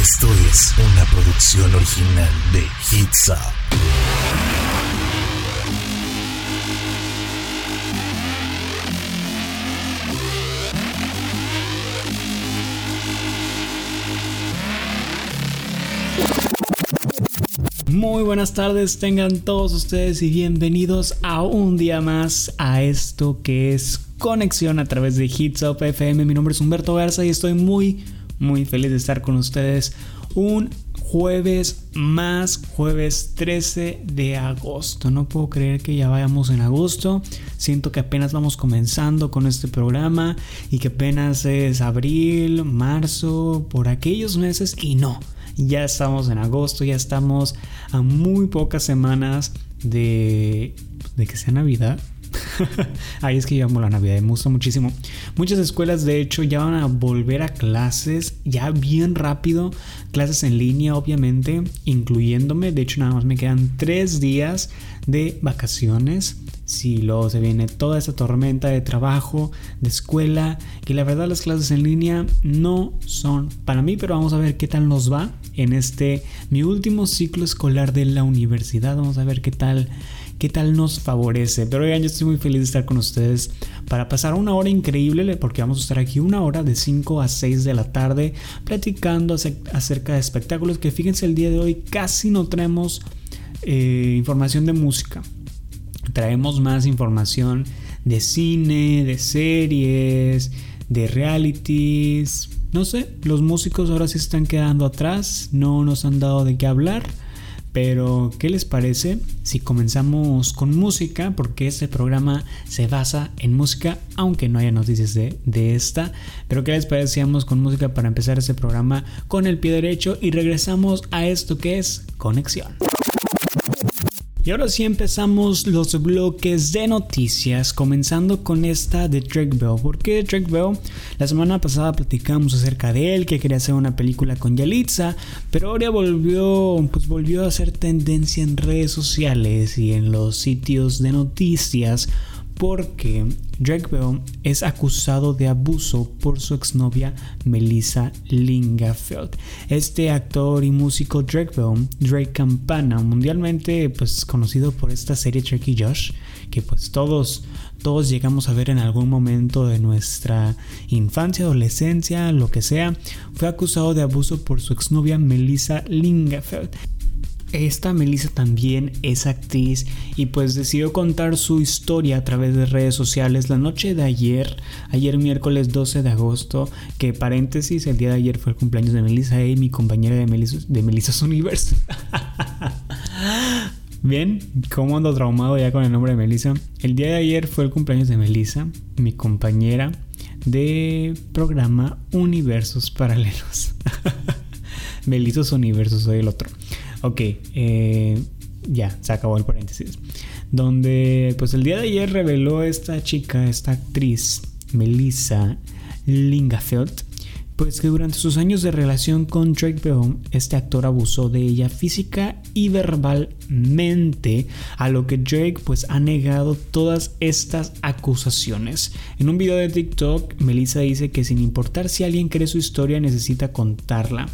Esto es una producción original de Hits Up. Muy buenas tardes, tengan todos ustedes y bienvenidos a un día más a esto que es conexión a través de Hits Up FM. Mi nombre es Humberto Garza y estoy muy, muy feliz de estar con ustedes un jueves más, jueves 13 de agosto. No puedo creer que ya vayamos en agosto. Siento que apenas vamos comenzando con este programa y que apenas es abril, marzo, por aquellos meses y no. Ya estamos en agosto, ya estamos a muy pocas semanas de, de que sea Navidad. Ahí es que yo amo la Navidad, me gusta muchísimo. Muchas escuelas de hecho ya van a volver a clases ya bien rápido. Clases en línea obviamente, incluyéndome. De hecho nada más me quedan tres días de vacaciones. Si luego se viene toda esa tormenta de trabajo, de escuela, que la verdad las clases en línea no son para mí, pero vamos a ver qué tal nos va en este mi último ciclo escolar de la universidad. Vamos a ver qué tal qué tal nos favorece. Pero oigan, yo estoy muy feliz de estar con ustedes para pasar una hora increíble porque vamos a estar aquí una hora de 5 a 6 de la tarde platicando acerca de espectáculos que fíjense el día de hoy casi no traemos eh, información de música. Traemos más información de cine, de series, de realities. No sé, los músicos ahora sí están quedando atrás, no nos han dado de qué hablar. Pero, ¿qué les parece si comenzamos con música? Porque este programa se basa en música, aunque no haya noticias de, de, esta. Pero, ¿qué les parece si con música para empezar este programa con el pie derecho y regresamos a esto que es conexión? Y ahora sí empezamos los bloques de noticias, comenzando con esta de Drake Bell. ¿Por qué Drake Bell? La semana pasada platicamos acerca de él, que quería hacer una película con Yalitza, pero ahora volvió, pues volvió a hacer tendencia en redes sociales y en los sitios de noticias porque Drake Bell es acusado de abuso por su exnovia Melissa Lingafeld. Este actor y músico Drake Bell, Drake Campana, mundialmente pues conocido por esta serie Drake Josh, que pues todos todos llegamos a ver en algún momento de nuestra infancia, adolescencia, lo que sea, fue acusado de abuso por su exnovia Melissa Lingafeld. Esta Melissa también es actriz y pues decidió contar su historia a través de redes sociales la noche de ayer, ayer miércoles 12 de agosto, que paréntesis, el día de ayer fue el cumpleaños de Melissa y mi compañera de, Melissa, de Melissa's Universe. Bien, ¿cómo ando traumado ya con el nombre de Melissa? El día de ayer fue el cumpleaños de Melissa, mi compañera de programa Universos Paralelos. Melissa's Universos, soy el otro. Ok, eh, ya, se acabó el paréntesis. Donde, pues el día de ayer reveló esta chica, esta actriz, Melissa Lingafeld, pues que durante sus años de relación con Drake Bell, este actor abusó de ella física y verbalmente, a lo que Drake pues ha negado todas estas acusaciones. En un video de TikTok, Melissa dice que sin importar si alguien cree su historia, necesita contarla.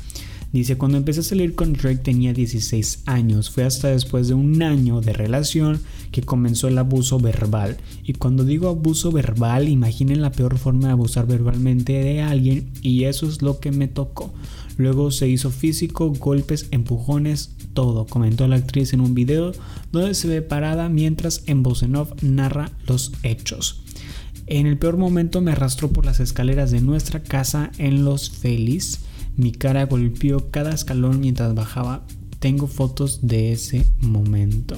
Dice, cuando empecé a salir con Drake tenía 16 años, fue hasta después de un año de relación que comenzó el abuso verbal. Y cuando digo abuso verbal, imaginen la peor forma de abusar verbalmente de alguien y eso es lo que me tocó. Luego se hizo físico, golpes, empujones, todo, comentó la actriz en un video donde se ve parada mientras en narra los hechos. En el peor momento me arrastró por las escaleras de nuestra casa en Los Feliz mi cara golpeó cada escalón mientras bajaba. Tengo fotos de ese momento.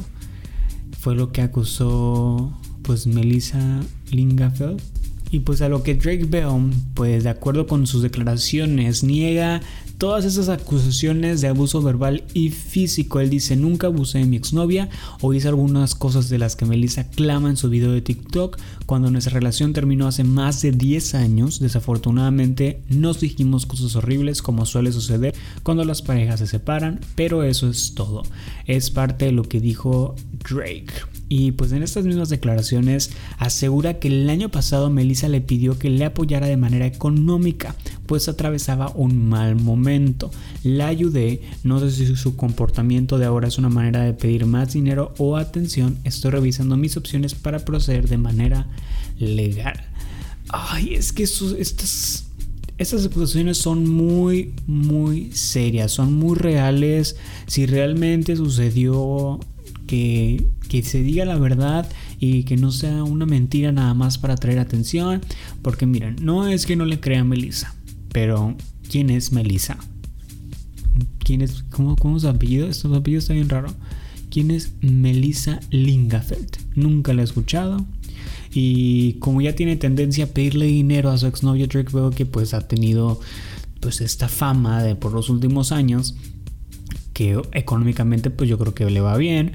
Fue lo que acusó pues Melissa Lingafeld. Y pues a lo que Drake Bell, pues de acuerdo con sus declaraciones, niega todas esas acusaciones de abuso verbal y físico. Él dice, nunca abusé de mi exnovia o hice algunas cosas de las que Melissa clama en su video de TikTok. Cuando nuestra relación terminó hace más de 10 años, desafortunadamente nos dijimos cosas horribles como suele suceder cuando las parejas se separan, pero eso es todo. Es parte de lo que dijo Drake. Y pues en estas mismas declaraciones asegura que el año pasado Melissa le pidió que le apoyara de manera económica, pues atravesaba un mal momento. La ayudé, no sé si su comportamiento de ahora es una manera de pedir más dinero o atención. Estoy revisando mis opciones para proceder de manera legal. Ay, es que estas, estas acusaciones son muy, muy serias, son muy reales. Si realmente sucedió que, que se diga la verdad y que no sea una mentira nada más para atraer atención. Porque miren, no es que no le crea a Melissa, pero ¿quién es Melissa? ¿Quién es? ¿Cómo, cómo su apellido? Este apellido está bien raro. ¿Quién es Melissa Lingafeld? Nunca la he escuchado. Y como ya tiene tendencia a pedirle dinero a su exnovio Drake veo que pues ha tenido pues esta fama de por los últimos años que económicamente pues yo creo que le va bien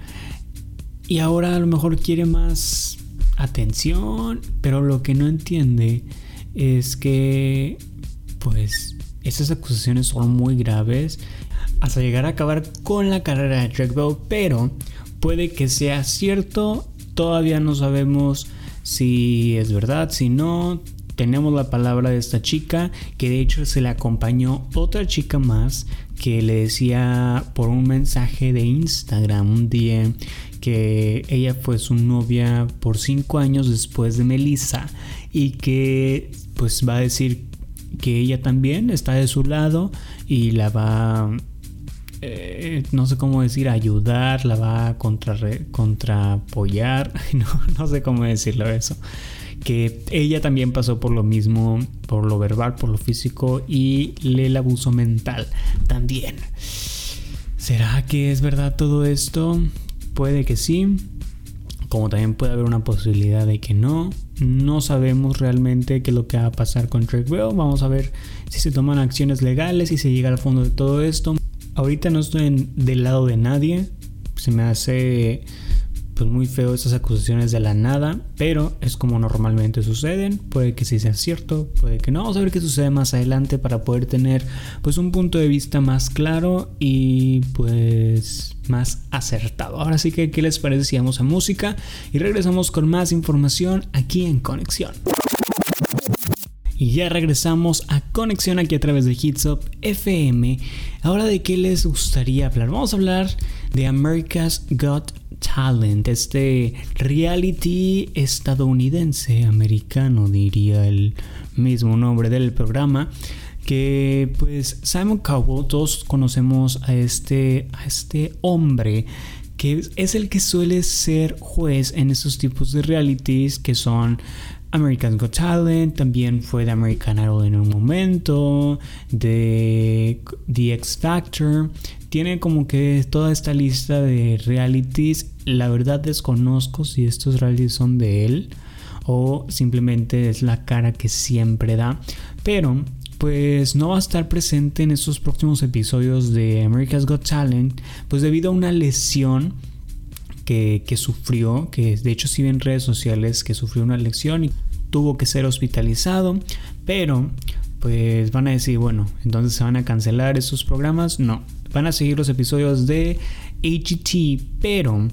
y ahora a lo mejor quiere más atención, pero lo que no entiende es que pues estas acusaciones son muy graves hasta llegar a acabar con la carrera de Drake Bell, pero puede que sea cierto, todavía no sabemos si es verdad, si no, tenemos la palabra de esta chica, que de hecho se le acompañó otra chica más que le decía por un mensaje de Instagram un día que ella fue su novia por cinco años después de Melissa y que pues va a decir que ella también está de su lado y la va eh, no sé cómo decir ayudar la va a contra, contra apoyar no, no sé cómo decirlo eso que ella también pasó por lo mismo, por lo verbal, por lo físico y el abuso mental también. ¿Será que es verdad todo esto? Puede que sí, como también puede haber una posibilidad de que no. No sabemos realmente qué es lo que va a pasar con Drake Bell. Vamos a ver si se toman acciones legales y se llega al fondo de todo esto. Ahorita no estoy del lado de nadie. Se me hace pues muy feo esas acusaciones de la nada, pero es como normalmente suceden, puede que sí sea cierto, puede que no, vamos a ver qué sucede más adelante para poder tener pues un punto de vista más claro y pues más acertado. Ahora sí que, ¿qué les parece si vamos a música y regresamos con más información aquí en Conexión? Y ya regresamos a Conexión aquí a través de Hitsop FM. Ahora de qué les gustaría hablar? Vamos a hablar de America's Got Talent, este reality estadounidense, americano diría el mismo nombre del programa, que pues Simon Cowell, todos conocemos a este, a este hombre que es el que suele ser juez en estos tipos de realities que son American Got Talent, también fue de American Idol en un momento, de The X Factor. Tiene como que toda esta lista de realities. La verdad desconozco si estos realities son de él o simplemente es la cara que siempre da. Pero pues no va a estar presente en estos próximos episodios de America's Got Talent, pues debido a una lesión que, sufrió, que de hecho sí en redes sociales que sufrió una lección y tuvo que ser hospitalizado, pero pues van a decir, bueno, entonces se van a cancelar esos programas. No, van a seguir los episodios de HT, pero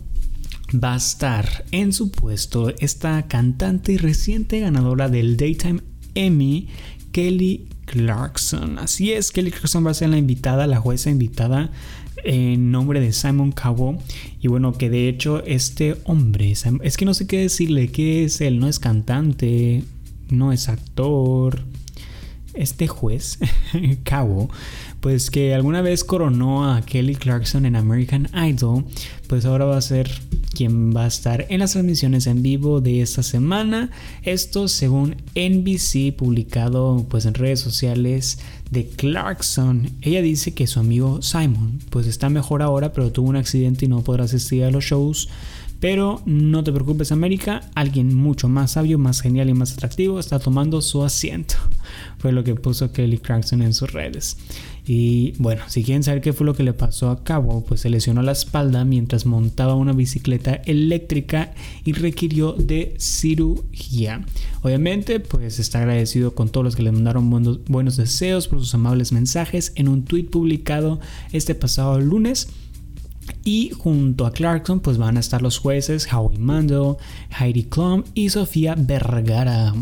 va a estar en su puesto esta cantante reciente ganadora del Daytime Emmy, Kelly Clarkson. Así es, Kelly Clarkson va a ser la invitada, la jueza invitada en nombre de Simon Cowell. Y bueno, que de hecho este hombre, es que no sé qué decirle, que es él, no es cantante, no es actor. Este juez, Cowell, pues que alguna vez coronó a Kelly Clarkson en American Idol, pues ahora va a ser quien va a estar en las transmisiones en vivo de esta semana. Esto según NBC publicado pues en redes sociales de Clarkson. Ella dice que su amigo Simon pues está mejor ahora, pero tuvo un accidente y no podrá asistir a los shows. Pero no te preocupes América, alguien mucho más sabio, más genial y más atractivo está tomando su asiento. Fue lo que puso Kelly Clarkson en sus redes. Y bueno, si quieren saber qué fue lo que le pasó a Cabo, pues se lesionó la espalda mientras montaba una bicicleta eléctrica y requirió de cirugía. Obviamente, pues está agradecido con todos los que le mandaron buenos, buenos deseos por sus amables mensajes en un tweet publicado este pasado lunes. Y junto a Clarkson pues van a estar los jueces Howie Mandel, Heidi Klum y Sofía Vergara.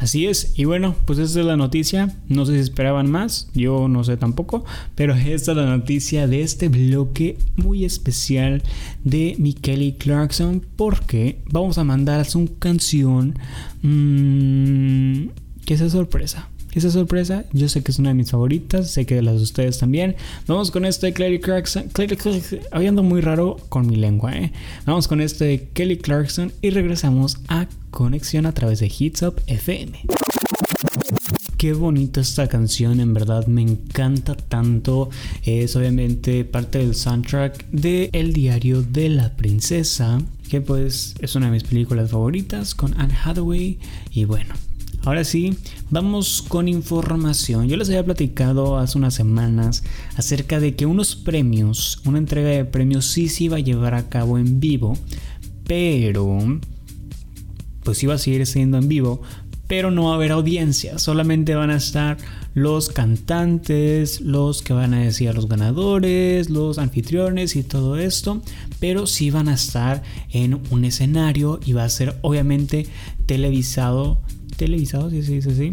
Así es, y bueno, pues esta es la noticia. No sé si esperaban más, yo no sé tampoco, pero esta es la noticia de este bloque muy especial de Kelly Clarkson porque vamos a mandar su canción mmm, que es sorpresa. Esa sorpresa, yo sé que es una de mis favoritas, sé que de las de ustedes también. Vamos con este de Kelly Clarkson. Hoy ando muy raro con mi lengua, ¿eh? Vamos con este de Kelly Clarkson y regresamos a Conexión a través de Hits Up FM. Qué bonita esta canción, en verdad me encanta tanto. Es obviamente parte del soundtrack de El diario de la princesa, que pues es una de mis películas favoritas con Anne Hathaway. Y bueno, Ahora sí, vamos con información. Yo les había platicado hace unas semanas acerca de que unos premios, una entrega de premios sí se iba a llevar a cabo en vivo, pero pues iba a seguir siendo en vivo, pero no va a haber audiencia, solamente van a estar los cantantes, los que van a decir a los ganadores, los anfitriones y todo esto, pero sí van a estar en un escenario y va a ser obviamente televisado televisados, sí, sí, sí, sí.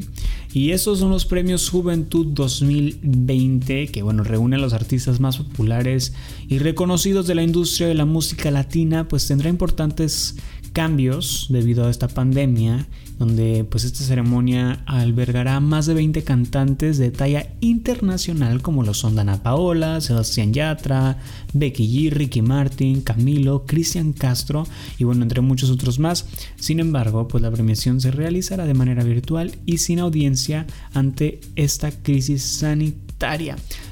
Y estos son los premios Juventud 2020, que bueno, reúnen a los artistas más populares y reconocidos de la industria de la música latina, pues tendrá importantes cambios debido a esta pandemia, donde pues esta ceremonia albergará más de 20 cantantes de talla internacional como lo son Dana Paola, Sebastián Yatra, Becky G, Ricky Martin, Camilo, Cristian Castro y bueno, entre muchos otros más. Sin embargo, pues la premiación se realizará de manera virtual y sin audiencia ante esta crisis sanitaria.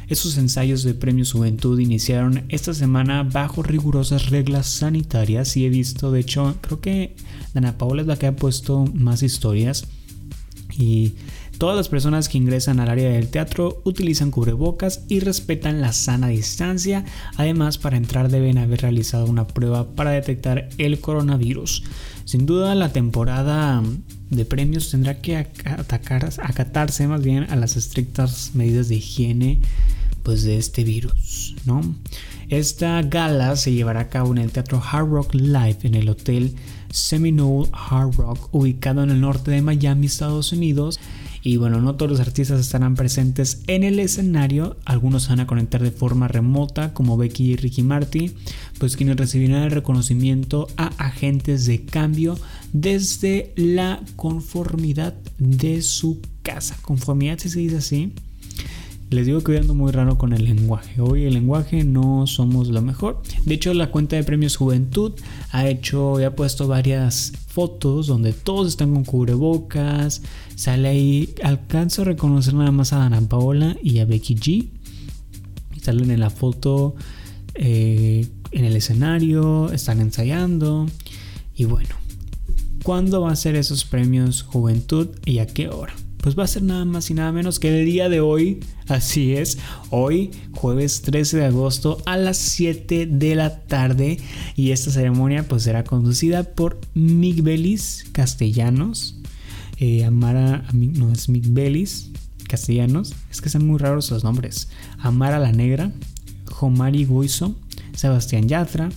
Esos ensayos de Premio Juventud iniciaron esta semana bajo rigurosas reglas sanitarias y he visto, de hecho, creo que Dana Paola es la que ha puesto más historias y todas las personas que ingresan al área del teatro utilizan cubrebocas y respetan la sana distancia. Además, para entrar deben haber realizado una prueba para detectar el coronavirus. Sin duda, la temporada de premios tendrá que acatarse más bien a las estrictas medidas de higiene pues de este virus, ¿no? Esta gala se llevará a cabo en el Teatro Hard Rock Live en el Hotel Seminole Hard Rock ubicado en el norte de Miami, Estados Unidos. Y bueno, no todos los artistas estarán presentes en el escenario, algunos van a conectar de forma remota como Becky y Ricky Martin, pues quienes recibirán el reconocimiento a agentes de cambio desde la conformidad de su casa. Conformidad si se dice así. Les digo que hoy ando muy raro con el lenguaje. Hoy el lenguaje no somos lo mejor. De hecho, la cuenta de premios Juventud ha hecho y ha puesto varias fotos donde todos están con cubrebocas. Sale ahí, alcanzo a reconocer nada más a Dana Paola y a Becky G. Salen en la foto eh, en el escenario, están ensayando. Y bueno, ¿cuándo va a ser esos premios Juventud y a qué hora? pues va a ser nada más y nada menos que el día de hoy. Así es, hoy jueves 13 de agosto a las 7 de la tarde y esta ceremonia pues será conducida por Belis Castellanos. Eh, Amara, no es Belis Castellanos, es que son muy raros los nombres. Amara la Negra, Jomari Guizo, Sebastián Yatra,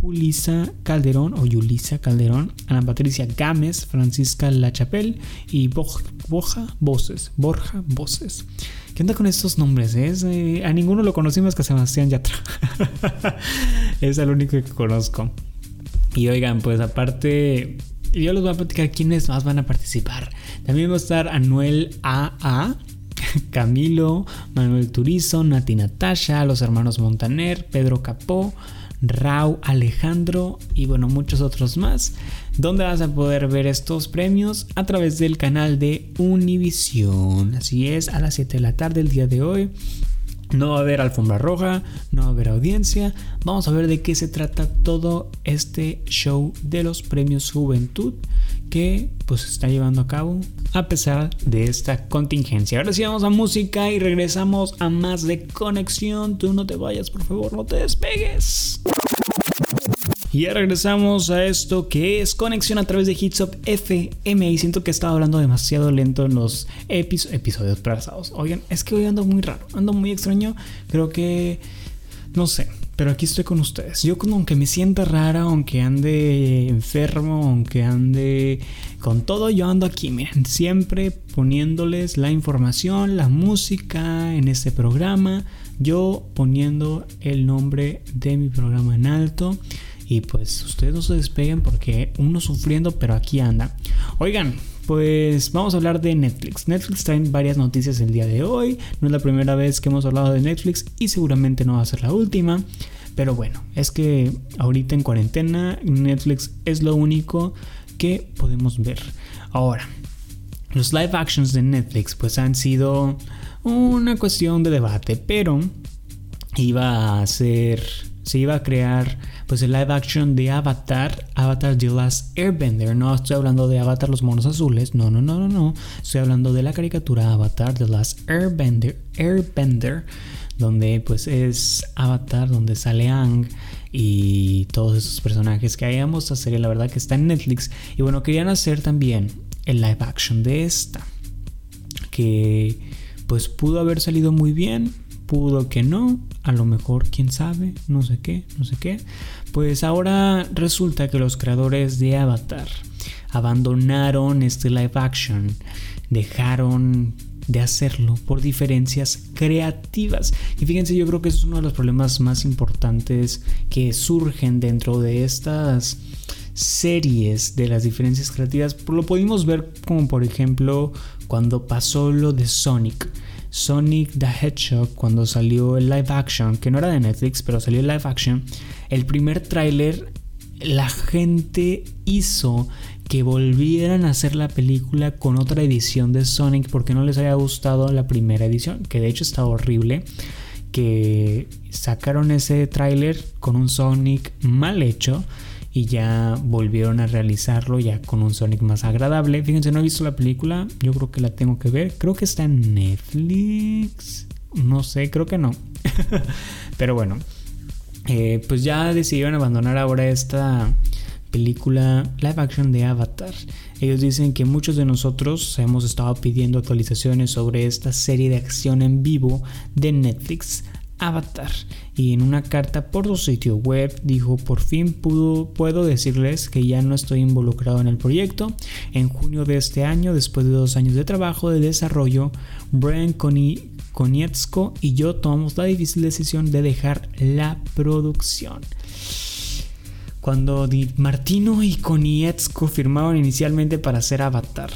Julisa Calderón o Yulisa Calderón, Ana Patricia Gámez, Francisca Lachapel y Borja Voces. Borja Voces. ¿Qué onda con estos nombres? Eh? a ninguno lo conocimos que Sebastián Yatra. es el único que conozco. Y oigan, pues aparte, yo les voy a platicar quiénes más van a participar. También va a estar Anuel AA. Camilo, Manuel Turizo, Nati Natasha, los hermanos Montaner, Pedro Capó, Rau Alejandro y bueno, muchos otros más, donde vas a poder ver estos premios a través del canal de Univision. Así es, a las 7 de la tarde el día de hoy. No va a haber alfombra roja, no va a haber audiencia. Vamos a ver de qué se trata todo este show de los premios Juventud que pues se está llevando a cabo a pesar de esta contingencia. Ahora sí vamos a música y regresamos a más de conexión. Tú no te vayas, por favor, no te despegues. Y ya regresamos a esto que es conexión a través de Hitsop FM. Y siento que estaba hablando demasiado lento en los episodios pasados. Oigan, es que hoy ando muy raro, ando muy extraño. Creo que, no sé, Pero aquí estoy con ustedes. Yo aunque me sienta rara, aunque ande enfermo, aunque ande con todo, yo ando aquí, miren, siempre poniéndoles la información, la música en este programa, yo poniendo el nombre de mi programa en alto. Y pues ustedes no se despeguen porque uno sufriendo, pero aquí anda. Oigan, pues vamos a hablar de Netflix. Netflix trae varias noticias el día de hoy. No es la primera vez que hemos hablado de Netflix y seguramente no va a ser la última. Pero bueno, es que ahorita en cuarentena Netflix es lo único que podemos ver. Ahora, los live actions de Netflix pues han sido una cuestión de debate, pero iba a ser, se iba a crear pues el live action de Avatar, Avatar The Last Airbender. No estoy hablando de Avatar los monos azules, no, no, no, no, no. Estoy hablando de la caricatura Avatar The Last Airbender, Airbender, donde pues es Avatar, donde sale Ang y todos esos personajes que hayamos esta serie, la verdad que está en Netflix. Y bueno, querían hacer también el live action de esta, que pues pudo haber salido muy bien, pudo que no, a lo mejor quién sabe, no sé qué, no sé qué. Pues ahora resulta que los creadores de Avatar abandonaron este live action, dejaron de hacerlo por diferencias creativas. Y fíjense, yo creo que es uno de los problemas más importantes que surgen dentro de estas series de las diferencias creativas. Lo pudimos ver como por ejemplo cuando pasó lo de Sonic. Sonic the Hedgehog, cuando salió el live action, que no era de Netflix, pero salió el live action, el primer tráiler, la gente hizo que volvieran a hacer la película con otra edición de Sonic porque no les había gustado la primera edición, que de hecho está horrible, que sacaron ese tráiler con un Sonic mal hecho y ya volvieron a realizarlo ya con un Sonic más agradable. Fíjense, no he visto la película, yo creo que la tengo que ver. Creo que está en Netflix. No sé, creo que no. Pero bueno, eh, pues ya decidieron abandonar ahora esta película live action de Avatar. Ellos dicen que muchos de nosotros hemos estado pidiendo actualizaciones sobre esta serie de acción en vivo de Netflix Avatar y en una carta por su sitio web dijo por fin puedo decirles que ya no estoy involucrado en el proyecto. En junio de este año, después de dos años de trabajo de desarrollo, Brian Konietzko y yo tomamos la difícil decisión de dejar la producción. Cuando Di Martino y Konietzko firmaron inicialmente para hacer Avatar,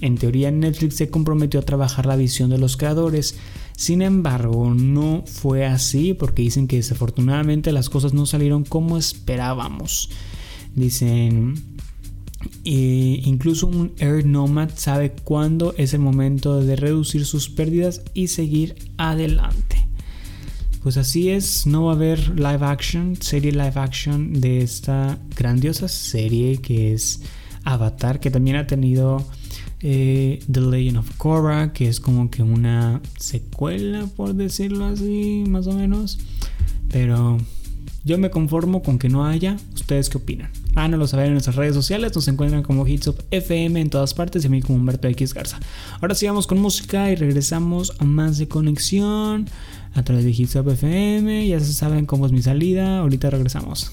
en teoría Netflix se comprometió a trabajar la visión de los creadores sin embargo, no fue así porque dicen que desafortunadamente las cosas no salieron como esperábamos. Dicen, incluso un Air Nomad sabe cuándo es el momento de reducir sus pérdidas y seguir adelante. Pues así es, no va a haber live action, serie live action de esta grandiosa serie que es Avatar, que también ha tenido eh, The Legend of Korra, que es como que una secuela, por decirlo así, más o menos. Pero yo me conformo con que no haya. ¿Ustedes qué opinan? Háganoslo saber en nuestras redes sociales. Nos encuentran como Hitsop FM en todas partes y a mí como Humberto X Garza. Ahora sigamos con música y regresamos a más de conexión a través de Hitsop FM. Ya se saben cómo es mi salida. Ahorita regresamos.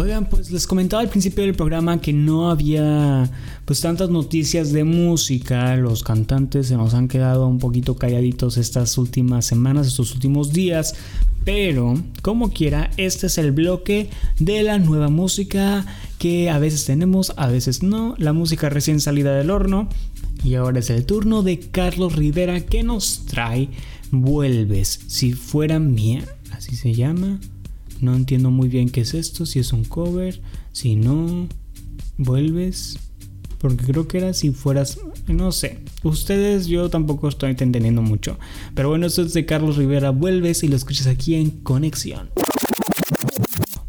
Oigan, pues les comentaba al principio del programa que no había pues tantas noticias de música, los cantantes se nos han quedado un poquito calladitos estas últimas semanas, estos últimos días, pero como quiera, este es el bloque de la nueva música que a veces tenemos, a veces no, la música recién salida del horno. Y ahora es el turno de Carlos Rivera que nos trae Vuelves, si fuera mía, así se llama. No entiendo muy bien qué es esto, si es un cover, si no, vuelves. Porque creo que era si fueras, no sé. Ustedes yo tampoco estoy entendiendo mucho. Pero bueno, esto es de Carlos Rivera, vuelves y lo escuchas aquí en Conexión.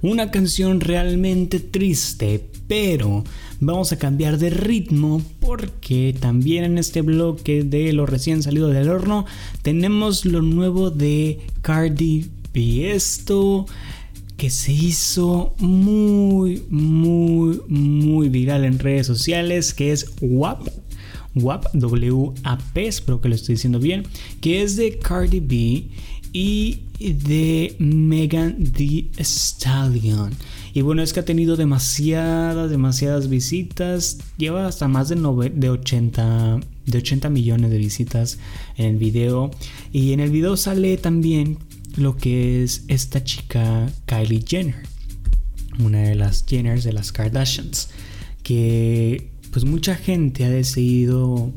Una canción realmente triste, pero vamos a cambiar de ritmo porque también en este bloque de lo recién salido del horno tenemos lo nuevo de Cardi B. Esto que se hizo muy, muy, muy viral en redes sociales, que es WAP. WAP, W-A-P, espero que lo estoy diciendo bien, que es de Cardi B y de Megan Thee Stallion. Y bueno, es que ha tenido demasiadas, demasiadas visitas. Lleva hasta más de, 80, de 80 millones de visitas en el video. Y en el video sale también lo que es esta chica Kylie Jenner. Una de las Jenners de las Kardashians. Que pues mucha gente ha decidido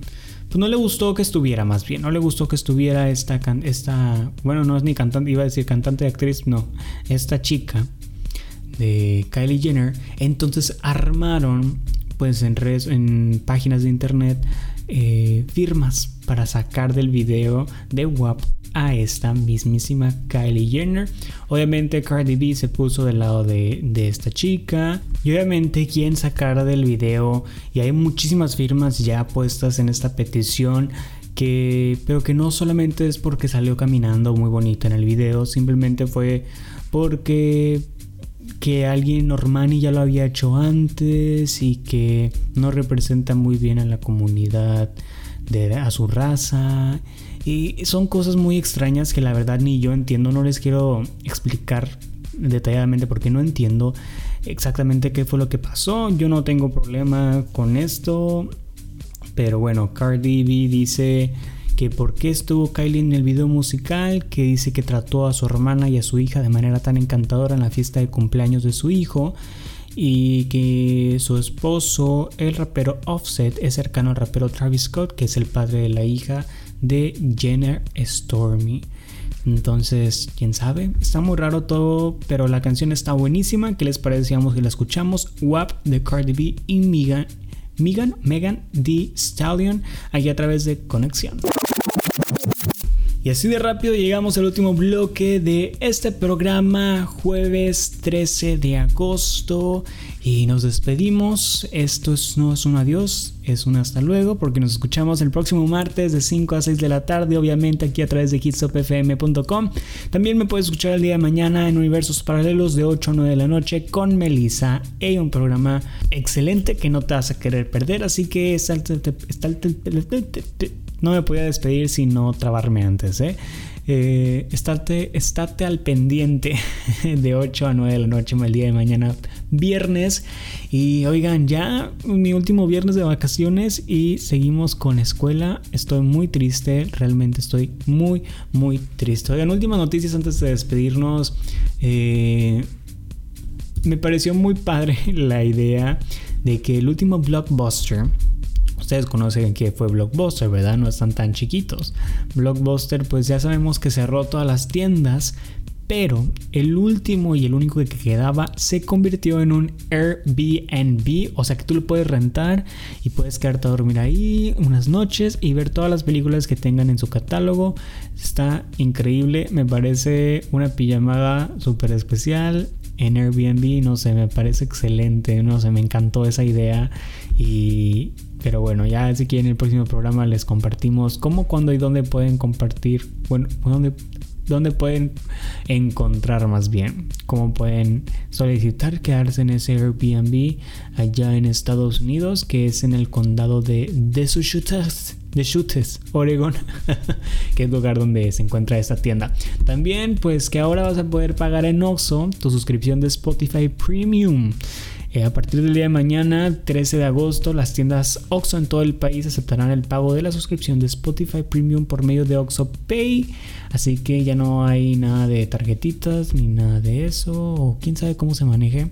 pues no le gustó que estuviera más bien, no le gustó que estuviera esta, esta, bueno, no es ni cantante, iba a decir cantante de actriz, no, esta chica de Kylie Jenner, entonces armaron pues en redes, en páginas de internet eh, firmas para sacar del video de WAP a esta mismísima Kylie Jenner. Obviamente Cardi B se puso del lado de, esta chica. Y obviamente quieren sacar del video. Y hay muchísimas firmas ya puestas en esta petición. Que, pero que no solamente es porque salió caminando muy bonito en el video. Simplemente fue porque que alguien normal y ya lo había hecho antes y que no representa muy bien a la comunidad de a su raza. Y son cosas muy extrañas que la verdad ni yo entiendo, no les quiero explicar detalladamente porque no entiendo exactamente qué fue lo que pasó. Yo no tengo problema con esto, pero bueno, Cardi B dice que por qué estuvo Kylie en el video musical, que dice que trató a su hermana y a su hija de manera tan encantadora en la fiesta de cumpleaños de su hijo y que su esposo, el rapero Offset, es cercano al rapero Travis Scott, que es el padre de la hija de Jenner Stormy. Entonces, quién sabe, está muy raro todo, pero la canción está buenísima. ¿Qué les parecíamos que la escuchamos? WAP de Cardi B y Megan, Megan, Megan D. Stallion, aquí a través de Conexión. Y así de rápido llegamos al último bloque de este programa, jueves 13 de agosto. Y nos despedimos. Esto no es un adiós, es un hasta luego, porque nos escuchamos el próximo martes de 5 a 6 de la tarde, obviamente aquí a través de hitsopfm.com. También me puedes escuchar el día de mañana en Universos Paralelos de 8 a 9 de la noche con Melissa. Hay un programa excelente que no te vas a querer perder, así que no me podía despedir sin no trabarme antes, ¿eh? Eh, estate, al pendiente de 8 a 9 de la noche el día de mañana, viernes. Y oigan, ya mi último viernes de vacaciones y seguimos con escuela. Estoy muy triste, realmente estoy muy, muy triste. Oigan, últimas noticias antes de despedirnos. Eh, me pareció muy padre la idea de que el último blockbuster Ustedes conocen que fue Blockbuster, ¿verdad? No están tan chiquitos. Blockbuster, pues ya sabemos que cerró todas las tiendas, pero el último y el único que quedaba se convirtió en un Airbnb, o sea que tú lo puedes rentar y puedes quedarte a dormir ahí unas noches y ver todas las películas que tengan en su catálogo. Está increíble, me parece una pijamada súper especial en Airbnb, no sé, me parece excelente, no sé, me encantó esa idea y pero bueno, ya así que en el próximo programa les compartimos cómo, cuándo y dónde pueden compartir, bueno, dónde, dónde pueden encontrar más bien, cómo pueden solicitar quedarse en ese Airbnb allá en Estados Unidos, que es en el condado de Deschutes, Deschutes, Oregon, que es el lugar donde se encuentra esta tienda. También, pues que ahora vas a poder pagar en Oxxo tu suscripción de Spotify Premium. Eh, a partir del día de mañana, 13 de agosto, las tiendas OXO en todo el país aceptarán el pago de la suscripción de Spotify Premium por medio de OXO Pay. Así que ya no hay nada de tarjetitas ni nada de eso. O quién sabe cómo se maneje.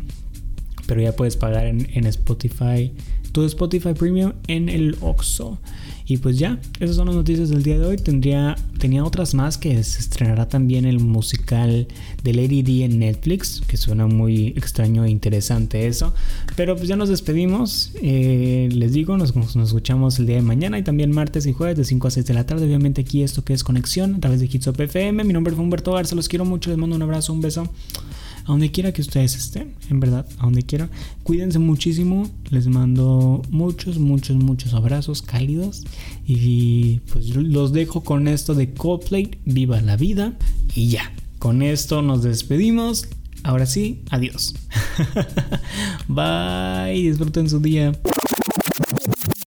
Pero ya puedes pagar en, en Spotify, tu Spotify Premium en el OXO. Y pues ya, esas son las noticias del día de hoy. Tendría, tenía otras más que se estrenará también el musical de Lady D en Netflix, que suena muy extraño e interesante eso. Pero pues ya nos despedimos. Eh, les digo, nos, nos, escuchamos el día de mañana y también martes y jueves de 5 a 6 de la tarde. Obviamente aquí esto que es Conexión a través de Hitsop FM. Mi nombre es Humberto Garza, los quiero mucho, les mando un abrazo, un beso a donde quiera que ustedes estén, en verdad, a donde quiera. Cuídense muchísimo, les mando muchos, muchos, muchos abrazos cálidos y pues los dejo con esto de Coldplay, viva la vida y ya. Con esto nos despedimos. Ahora sí, adiós. Bye, disfruten su día.